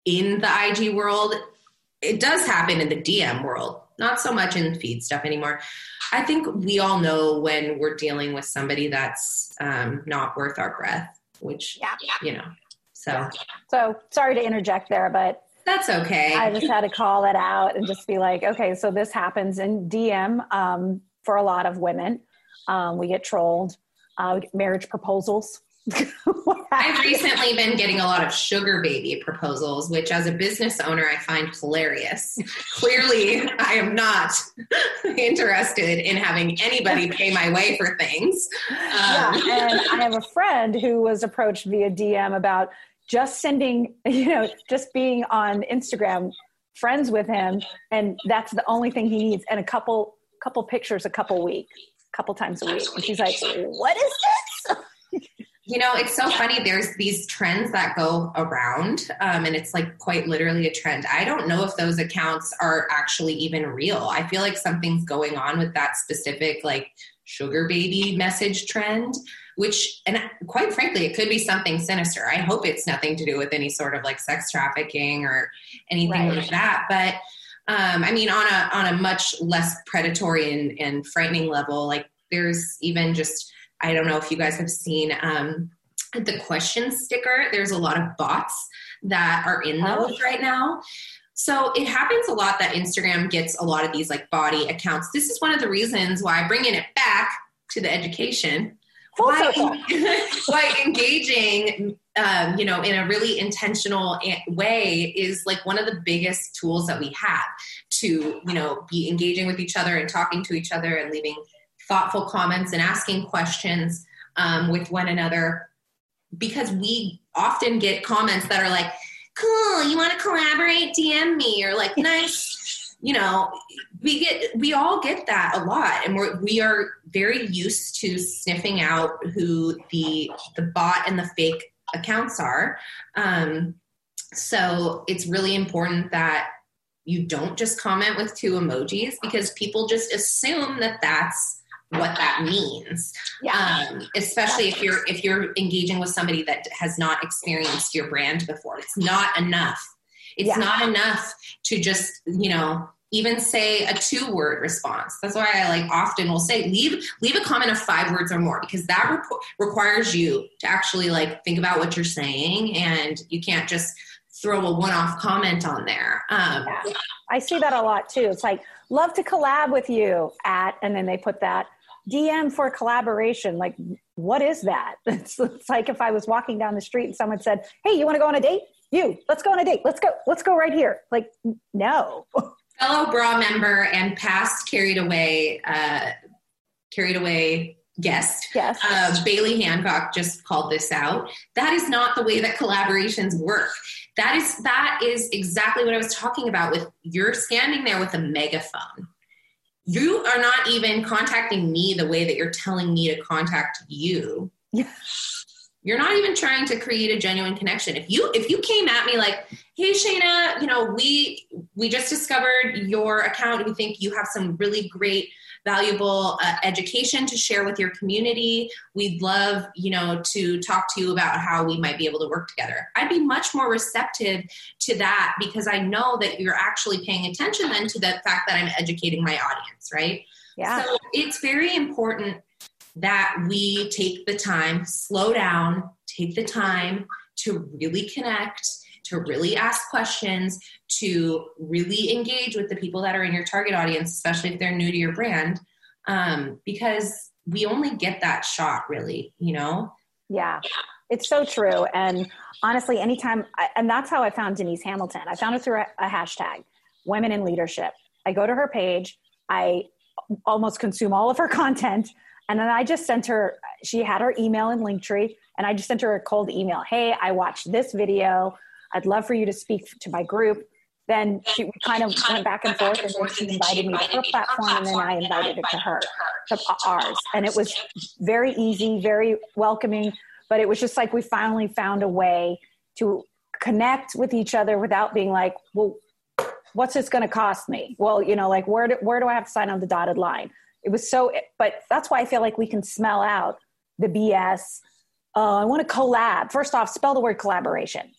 in the IG world. It does happen in the DM world, not so much in feed stuff anymore. I think we all know when we're dealing with somebody that's um, not worth our breath, which, yeah. you know, so. So sorry to interject there, but that's okay. I just had to call it out and just be like, okay, so this happens in DM um, for a lot of women. Um, we get trolled, uh, marriage proposals. I've recently been getting a lot of sugar baby proposals, which as a business owner, I find hilarious. Clearly, I am not interested in having anybody pay my way for things. Um, yeah, and I have a friend who was approached via DM about just sending, you know, just being on Instagram friends with him, and that's the only thing he needs, and a couple couple pictures a couple weeks, couple times a week. And she's like, "What is this?" You know it's so funny there's these trends that go around um, and it's like quite literally a trend. I don't know if those accounts are actually even real. I feel like something's going on with that specific like sugar baby message trend which and quite frankly it could be something sinister. I hope it's nothing to do with any sort of like sex trafficking or anything right. like that but um, i mean on a on a much less predatory and, and frightening level like there's even just I don't know if you guys have seen um, the question sticker. There's a lot of bots that are in those oh. right now. So it happens a lot that Instagram gets a lot of these like body accounts. This is one of the reasons why bringing it back to the education. Why, why engaging, um, you know, in a really intentional way is like one of the biggest tools that we have to, you know, be engaging with each other and talking to each other and leaving thoughtful comments and asking questions um, with one another because we often get comments that are like, cool, you want to collaborate? DM me, or like, nice. you know, we get we all get that a lot, and we're we are very used to sniffing out who the the bot and the fake accounts are. Um, so it's really important that you don't just comment with two emojis because people just assume that that's what that means. Yeah. Um, especially if you're if you're engaging with somebody that has not experienced your brand before. It's not enough. It's yeah. not enough to just you know even say a two word response. That's why i like often will say leave leave a comment of five words or more because that re- requires you to actually like think about what you're saying and you can't just throw a one-off comment on there. Um, yeah. i see that a lot too. It's like love to collab with you at and then they put that DM for collaboration. Like, what is that? It's, it's, like if I was walking down the street and someone said, Hey, you want to go on a date? You, let's go on a date. Let's go. Let's go right here. Like, no. Fellow bra member and past carried away, uh, carried away guest, yes. Uh, Bailey Hancock just called this out. That is not the way that collaborations work. That is that is exactly what I was talking about. With you're standing there with a megaphone you are not even contacting me the way that you're telling me to contact you. Yeah. You're not even trying to create a genuine connection. If you if you came at me like, "Hey Shayna, you know, we we just discovered your account. We think you have some really great valuable uh, education to share with your community. We'd love, you know, to talk to you about how we might be able to work together. I'd be much more receptive to that because I know that you're actually paying attention then to the fact that I'm educating my audience, right? Yeah. So it's very important that we take the time, slow down, take the time to really connect to really ask questions, to really engage with the people that are in your target audience, especially if they're new to your brand, um, because we only get that shot, really, you know? Yeah, it's so true. And honestly, anytime, I, and that's how I found Denise Hamilton. I found her through a, a hashtag, Women in Leadership. I go to her page, I almost consume all of her content. And then I just sent her, she had her email and Linktree, and I just sent her a cold email. Hey, I watched this video. I'd love for you to speak to my group. Then she kind of went back and forth, and then she invited me to her platform, and then I invited it to her, to ours. And it was very easy, very welcoming, but it was just like we finally found a way to connect with each other without being like, well, what's this going to cost me? Well, you know, like where do, where do I have to sign on the dotted line? It was so, but that's why I feel like we can smell out the BS. Uh, I want to collab. First off, spell the word collaboration.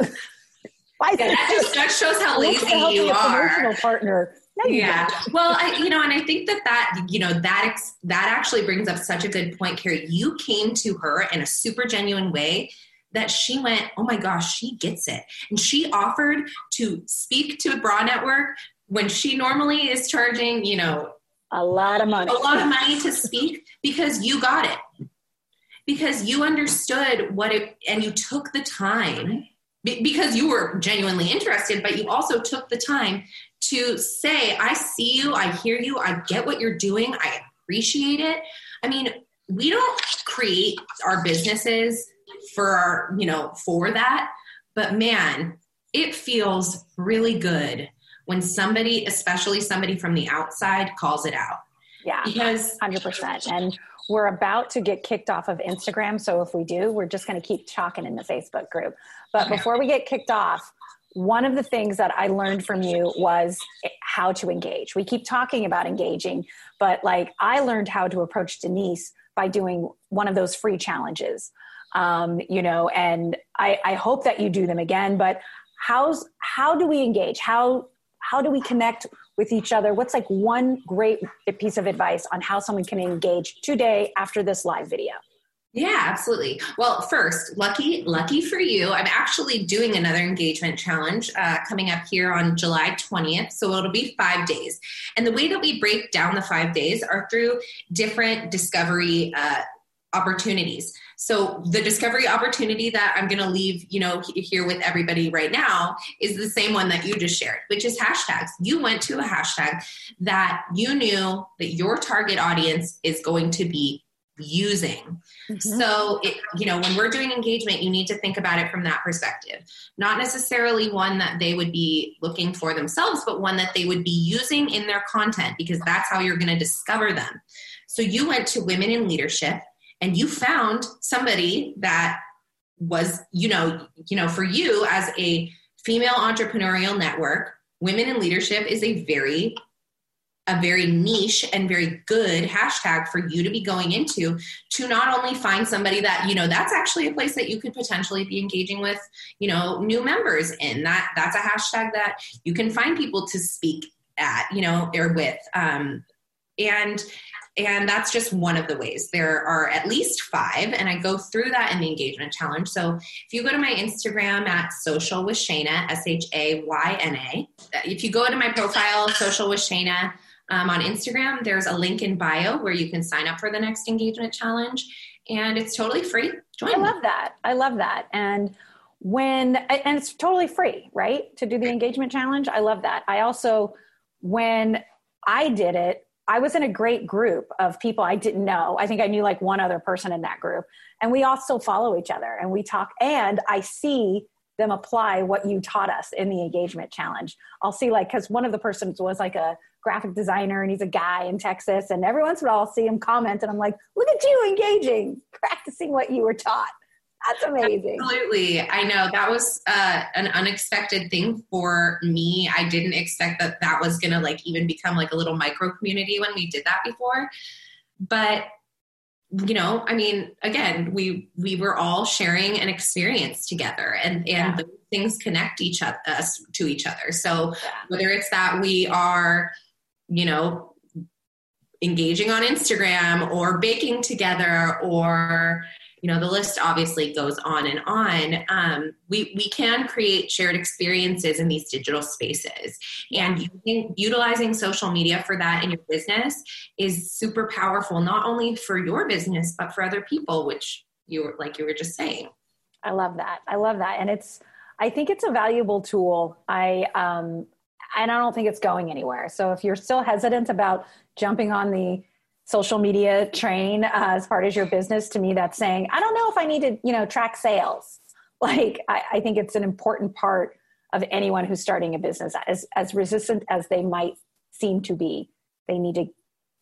Yeah, that, just, that shows how lazy you are. Promotional partner. No, yeah. Don't. Well, I, you know, and I think that that you know that ex- that actually brings up such a good point, Carrie. You came to her in a super genuine way that she went, oh my gosh, she gets it, and she offered to speak to a Bra Network when she normally is charging, you know, a lot of money, a lot of money to speak because you got it, because you understood what it, and you took the time because you were genuinely interested, but you also took the time to say, I see you, I hear you, I get what you're doing, I appreciate it. I mean, we don't create our businesses for our, you know, for that, but man, it feels really good when somebody, especially somebody from the outside, calls it out. Yeah, because 100%. And we're about to get kicked off of Instagram. So if we do, we're just going to keep chalking in the Facebook group. But before we get kicked off, one of the things that I learned from you was how to engage. We keep talking about engaging, but like I learned how to approach Denise by doing one of those free challenges. Um, you know, and I, I hope that you do them again. But how's how do we engage? How how do we connect with each other? What's like one great piece of advice on how someone can engage today after this live video? Yeah, absolutely. Well, first, lucky, lucky for you, I'm actually doing another engagement challenge uh, coming up here on July 20th. So it'll be five days. And the way that we break down the five days are through different discovery uh, opportunities. So the discovery opportunity that I'm going to leave, you know, here with everybody right now is the same one that you just shared, which is hashtags. You went to a hashtag that you knew that your target audience is going to be using. Mm-hmm. So, it, you know, when we're doing engagement, you need to think about it from that perspective. Not necessarily one that they would be looking for themselves, but one that they would be using in their content because that's how you're going to discover them. So, you went to Women in Leadership and you found somebody that was, you know, you know, for you as a female entrepreneurial network, Women in Leadership is a very a very niche and very good hashtag for you to be going into to not only find somebody that you know that's actually a place that you could potentially be engaging with you know new members in. That that's a hashtag that you can find people to speak at you know or with. Um, and and that's just one of the ways there are at least five and i go through that in the engagement challenge so if you go to my instagram at social with shayna s-h-a-y-n-a if you go to my profile social with shayna um, on Instagram. There's a link in bio where you can sign up for the next engagement challenge, and it's totally free. Join. I love that. I love that. And when and it's totally free, right? To do the engagement challenge. I love that. I also when I did it, I was in a great group of people I didn't know. I think I knew like one other person in that group. And we all still follow each other and we talk and I see them apply what you taught us in the engagement challenge. I'll see like cuz one of the persons was like a graphic designer and he's a guy in Texas. And every once in a while I'll see him comment and I'm like, look at you engaging, practicing what you were taught. That's amazing. Absolutely. I know that was uh, an unexpected thing for me. I didn't expect that that was going to like even become like a little micro community when we did that before. But you know, I mean, again, we we were all sharing an experience together, and and yeah. things connect each other, us to each other. So yeah. whether it's that we are you know, engaging on Instagram or baking together or you know the list obviously goes on and on. Um, we, we can create shared experiences in these digital spaces. And using, utilizing social media for that in your business is super powerful not only for your business but for other people which you were like you were just saying. I love that. I love that. And it's i think it's a valuable tool. I um, and I don't think it's going anywhere. So if you're still hesitant about jumping on the social media train uh, as part of your business, to me, that's saying, I don't know if I need to, you know, track sales. Like, I, I think it's an important part of anyone who's starting a business, as, as resistant as they might seem to be, they need to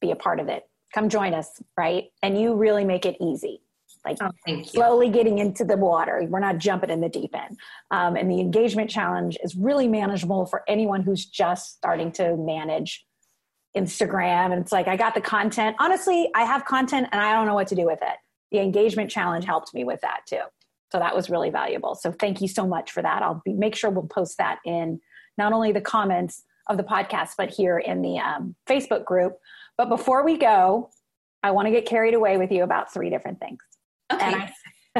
be a part of it. Come join us, right? And you really make it easy like oh, slowly getting into the water. We're not jumping in the deep end. Um, and the engagement challenge is really manageable for anyone who's just starting to manage Instagram. And it's like, I got the content. Honestly, I have content and I don't know what to do with it. The engagement challenge helped me with that too. So that was really valuable. So thank you so much for that. I'll be, make sure we'll post that in not only the comments of the podcast, but here in the um, Facebook group. But before we go, I want to get carried away with you about three different things. Okay. And I,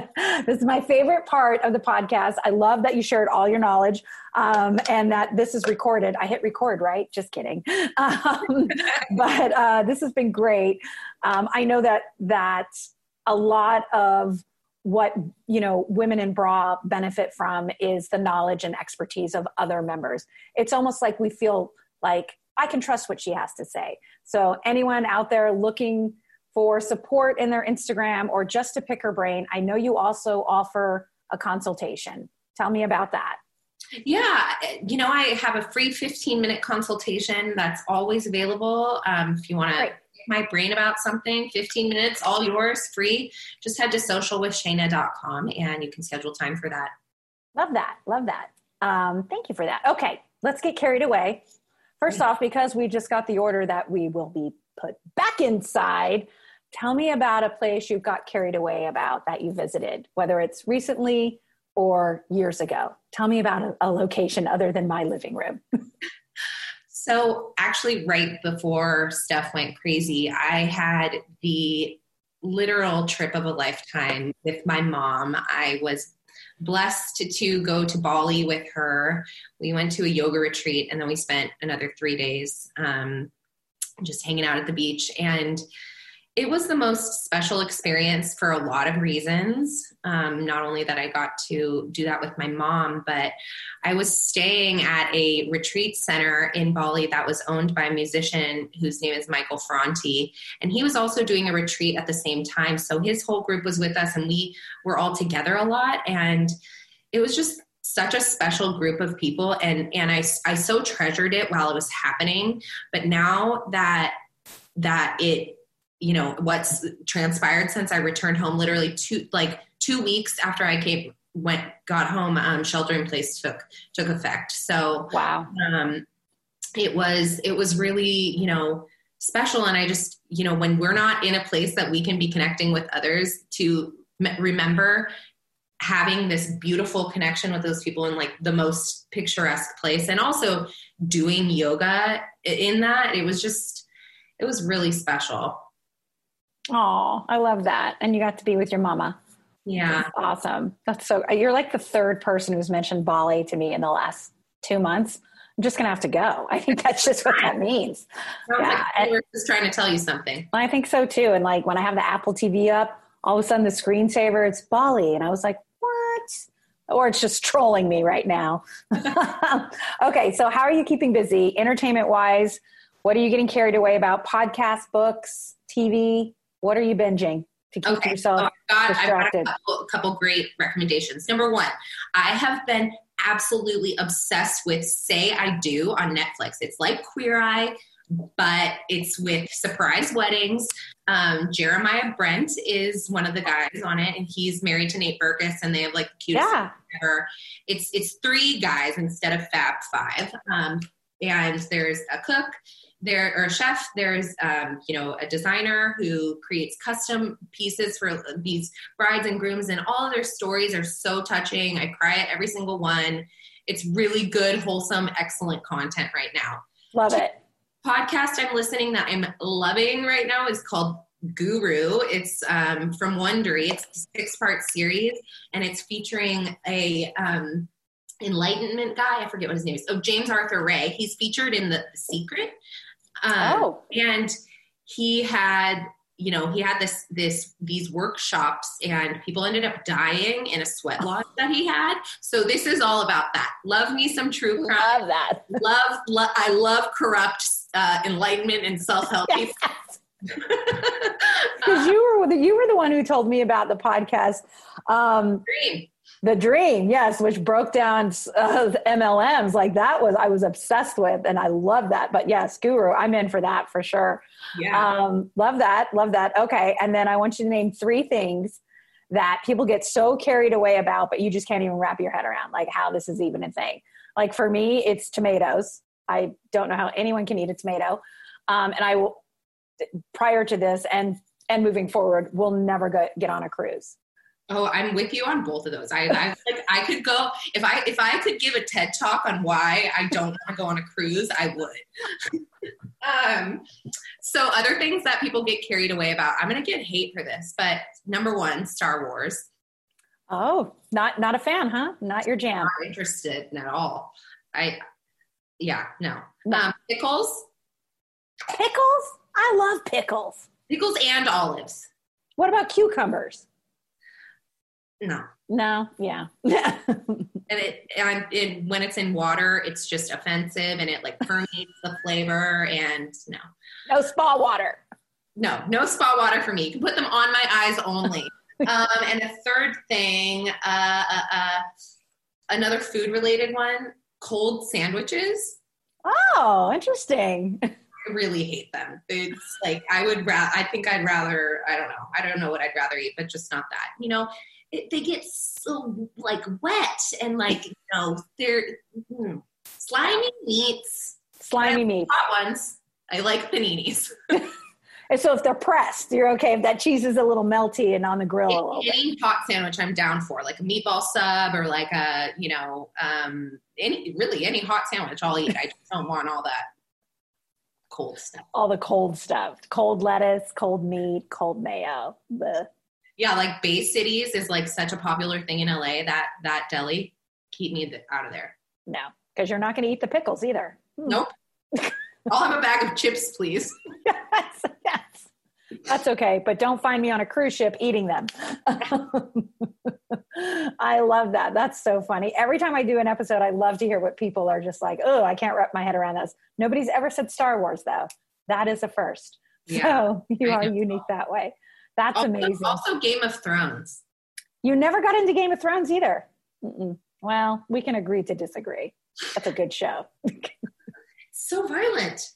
this is my favorite part of the podcast. I love that you shared all your knowledge um, and that this is recorded. I hit record, right? Just kidding. Um, but uh, this has been great. Um, I know that that a lot of what you know women in bra benefit from is the knowledge and expertise of other members. It's almost like we feel like I can trust what she has to say. So anyone out there looking for support in their Instagram or just to pick her brain, I know you also offer a consultation. Tell me about that. Yeah, you know, I have a free 15 minute consultation that's always available. Um, if you want to pick my brain about something, 15 minutes, all yours, free. Just head to socialwithshayna.com and you can schedule time for that. Love that. Love that. Um, thank you for that. Okay, let's get carried away. First off, because we just got the order that we will be put back inside, Tell me about a place you got carried away about that you visited, whether it's recently or years ago. Tell me about a, a location other than my living room. so, actually, right before stuff went crazy, I had the literal trip of a lifetime with my mom. I was blessed to, go to Bali with her. We went to a yoga retreat and then we spent another three days um, just hanging out at the beach. And it was the most special experience for a lot of reasons. Um, not only that I got to do that with my mom, but I was staying at a retreat center in Bali that was owned by a musician whose name is Michael Franti. And he was also doing a retreat at the same time. So his whole group was with us and we were all together a lot. And it was just such a special group of people and and I, I so treasured it while it was happening but now that that it you know what's transpired since I returned home. Literally two like two weeks after I came went got home, um, shelter in place took took effect. So wow, um, it was it was really you know special, and I just you know when we're not in a place that we can be connecting with others to remember having this beautiful connection with those people in like the most picturesque place and also doing yoga in that it was just it was really special Oh, I love that. And you got to be with your mama. Yeah. That's awesome. That's so, you're like the third person who's mentioned Bali to me in the last two months. I'm just going to have to go. I think that's just what that means. yeah. Like we're just trying to tell you something. I think so too. And like when I have the Apple TV up, all of a sudden the screensaver, it's Bali. And I was like, what? Or it's just trolling me right now. okay. So how are you keeping busy entertainment wise? What are you getting carried away about? Podcasts, books, TV? What are you binging to keep okay. yourself oh, God, distracted? I've got a couple, a couple great recommendations. Number one, I have been absolutely obsessed with Say I Do on Netflix. It's like Queer Eye, but it's with surprise weddings. Um, Jeremiah Brent is one of the guys on it, and he's married to Nate Berkus, and they have like the cutest yeah. ever. It's it's three guys instead of Fab Five, um, and there's a cook, there or a chef there's um, you know a designer who creates custom pieces for these brides and grooms and all their stories are so touching. I cry at every single one. It's really good wholesome excellent content right now. Love it. Podcast i'm listening that i'm loving right now is called guru. It's um, from wondery. It's a six part series and it's featuring a um, enlightenment guy. I forget what his name is. Oh james arthur ray. He's featured in the, the secret um, oh. And he had, you know, he had this, this, these workshops and people ended up dying in a sweat lodge that he had. So this is all about that. Love me some true crime. Love that. love, lo- I love corrupt uh, enlightenment and self-help. Yes. Because you were the, you were the one who told me about the podcast. Um, Dream. The Dream, yes, which broke down uh, MLMs. Like that was, I was obsessed with, and I love that. But yes, Guru, I'm in for that for sure. Yeah. Um, love that. Love that. Okay. And then I want you to name three things that people get so carried away about, but you just can't even wrap your head around, like how this is even a thing. Like for me, it's tomatoes. I don't know how anyone can eat a tomato. Um, and I will, prior to this and and moving forward, will never go, get on a cruise. Oh, I'm with you on both of those. I, I like I could go if I if I could give a TED talk on why I don't want to go on a cruise, I would. um, so other things that people get carried away about. I'm going to get hate for this, but number one, Star Wars. Oh, not not a fan, huh? Not your jam. Not interested at all. I, yeah, no. Um, pickles. Pickles. I love pickles. Pickles and olives. What about cucumbers? No. No, yeah. and it and it, when it's in water, it's just offensive and it like permeates the flavor and no. No spa water. No, no spa water for me. You can put them on my eyes only. um, and the third thing, uh, uh, uh, another food related one, cold sandwiches. Oh, interesting. I really hate them. It's like I would rather. I think I'd rather. I don't know. I don't know what I'd rather eat, but just not that. You know, it, they get so like wet and like you know they're mm, slimy meats. Slimy meats. Hot ones. I like paninis. and so if they're pressed, you're okay. If that cheese is a little melty and on the grill any, a little any bit. hot sandwich, I'm down for like a meatball sub or like a you know um, any really any hot sandwich I'll eat. I just don't want all that cold stuff. All the cold stuff. Cold lettuce, cold meat, cold mayo. Blech yeah, like Bay Cities is like such a popular thing in LA. That that deli, keep me out of there. No, because you're not going to eat the pickles either. Hmm. Nope. I'll have a bag of chips, please. yes, yes. That's okay, but don't find me on a cruise ship eating them. I love that. That's so funny. Every time I do an episode, I love to hear what people are just like, oh, I can't wrap my head around this. Nobody's ever said Star Wars, though. That is a first. Yeah, so you are unique that way. That's also, amazing. Also, Game of Thrones. You never got into Game of Thrones either. Mm-mm. Well, we can agree to disagree. That's a good show. so violent.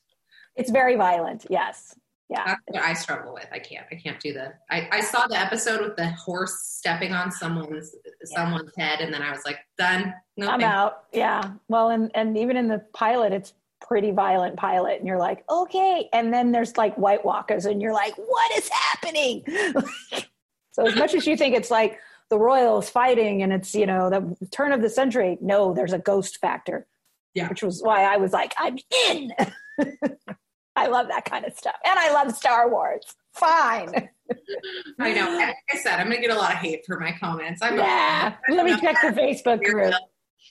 It's very violent. Yes. Yeah. That's what I struggle with. I can't. I can't do the. I, I saw the episode with the horse stepping on someone's yeah. someone's head, and then I was like, done. No I'm out. Yeah. Well, and and even in the pilot, it's pretty violent pilot, and you're like, okay. And then there's like White Walkers, and you're like, what is happening? so as much as you think it's like the royals fighting and it's you know the turn of the century, no, there's a ghost factor. Yeah. Which was why I was like, I'm in. I love that kind of stuff. And I love Star Wars. Fine. I know. Like I said, I'm going to get a lot of hate for my comments. I'm yeah. Let me check the Facebook group.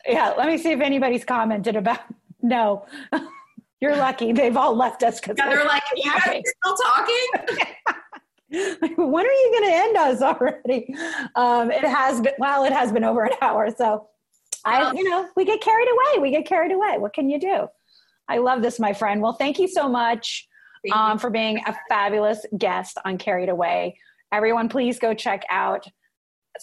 Yeah. Let me see if anybody's commented about. No. You're lucky. They've all left us because yeah, they're like, you guys are still talking? when are you going to end us already? Um, it has been, well, it has been over an hour. So I, you know, we get carried away. We get carried away. What can you do? I love this, my friend. Well, thank you so much um, for being a fabulous guest on Carried Away. Everyone, please go check out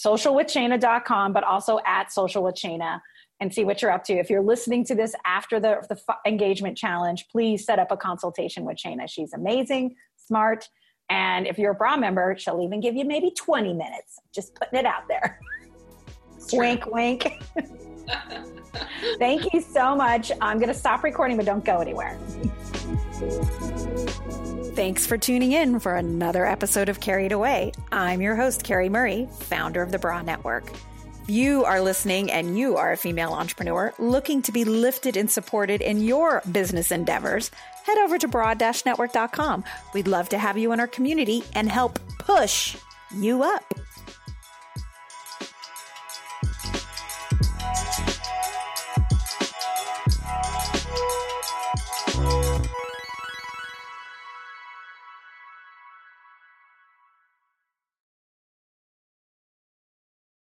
socialwithshayna.com, but also at Social with Shayna and see what you're up to. If you're listening to this after the, the engagement challenge, please set up a consultation with Shayna. She's amazing, smart, and if you're a bra member, she'll even give you maybe 20 minutes. Just putting it out there. wink, wink. Thank you so much. I'm going to stop recording, but don't go anywhere. Thanks for tuning in for another episode of Carried Away. I'm your host, Carrie Murray, founder of the Bra Network. You are listening and you are a female entrepreneur looking to be lifted and supported in your business endeavors, head over to broad-network.com. We'd love to have you in our community and help push you up.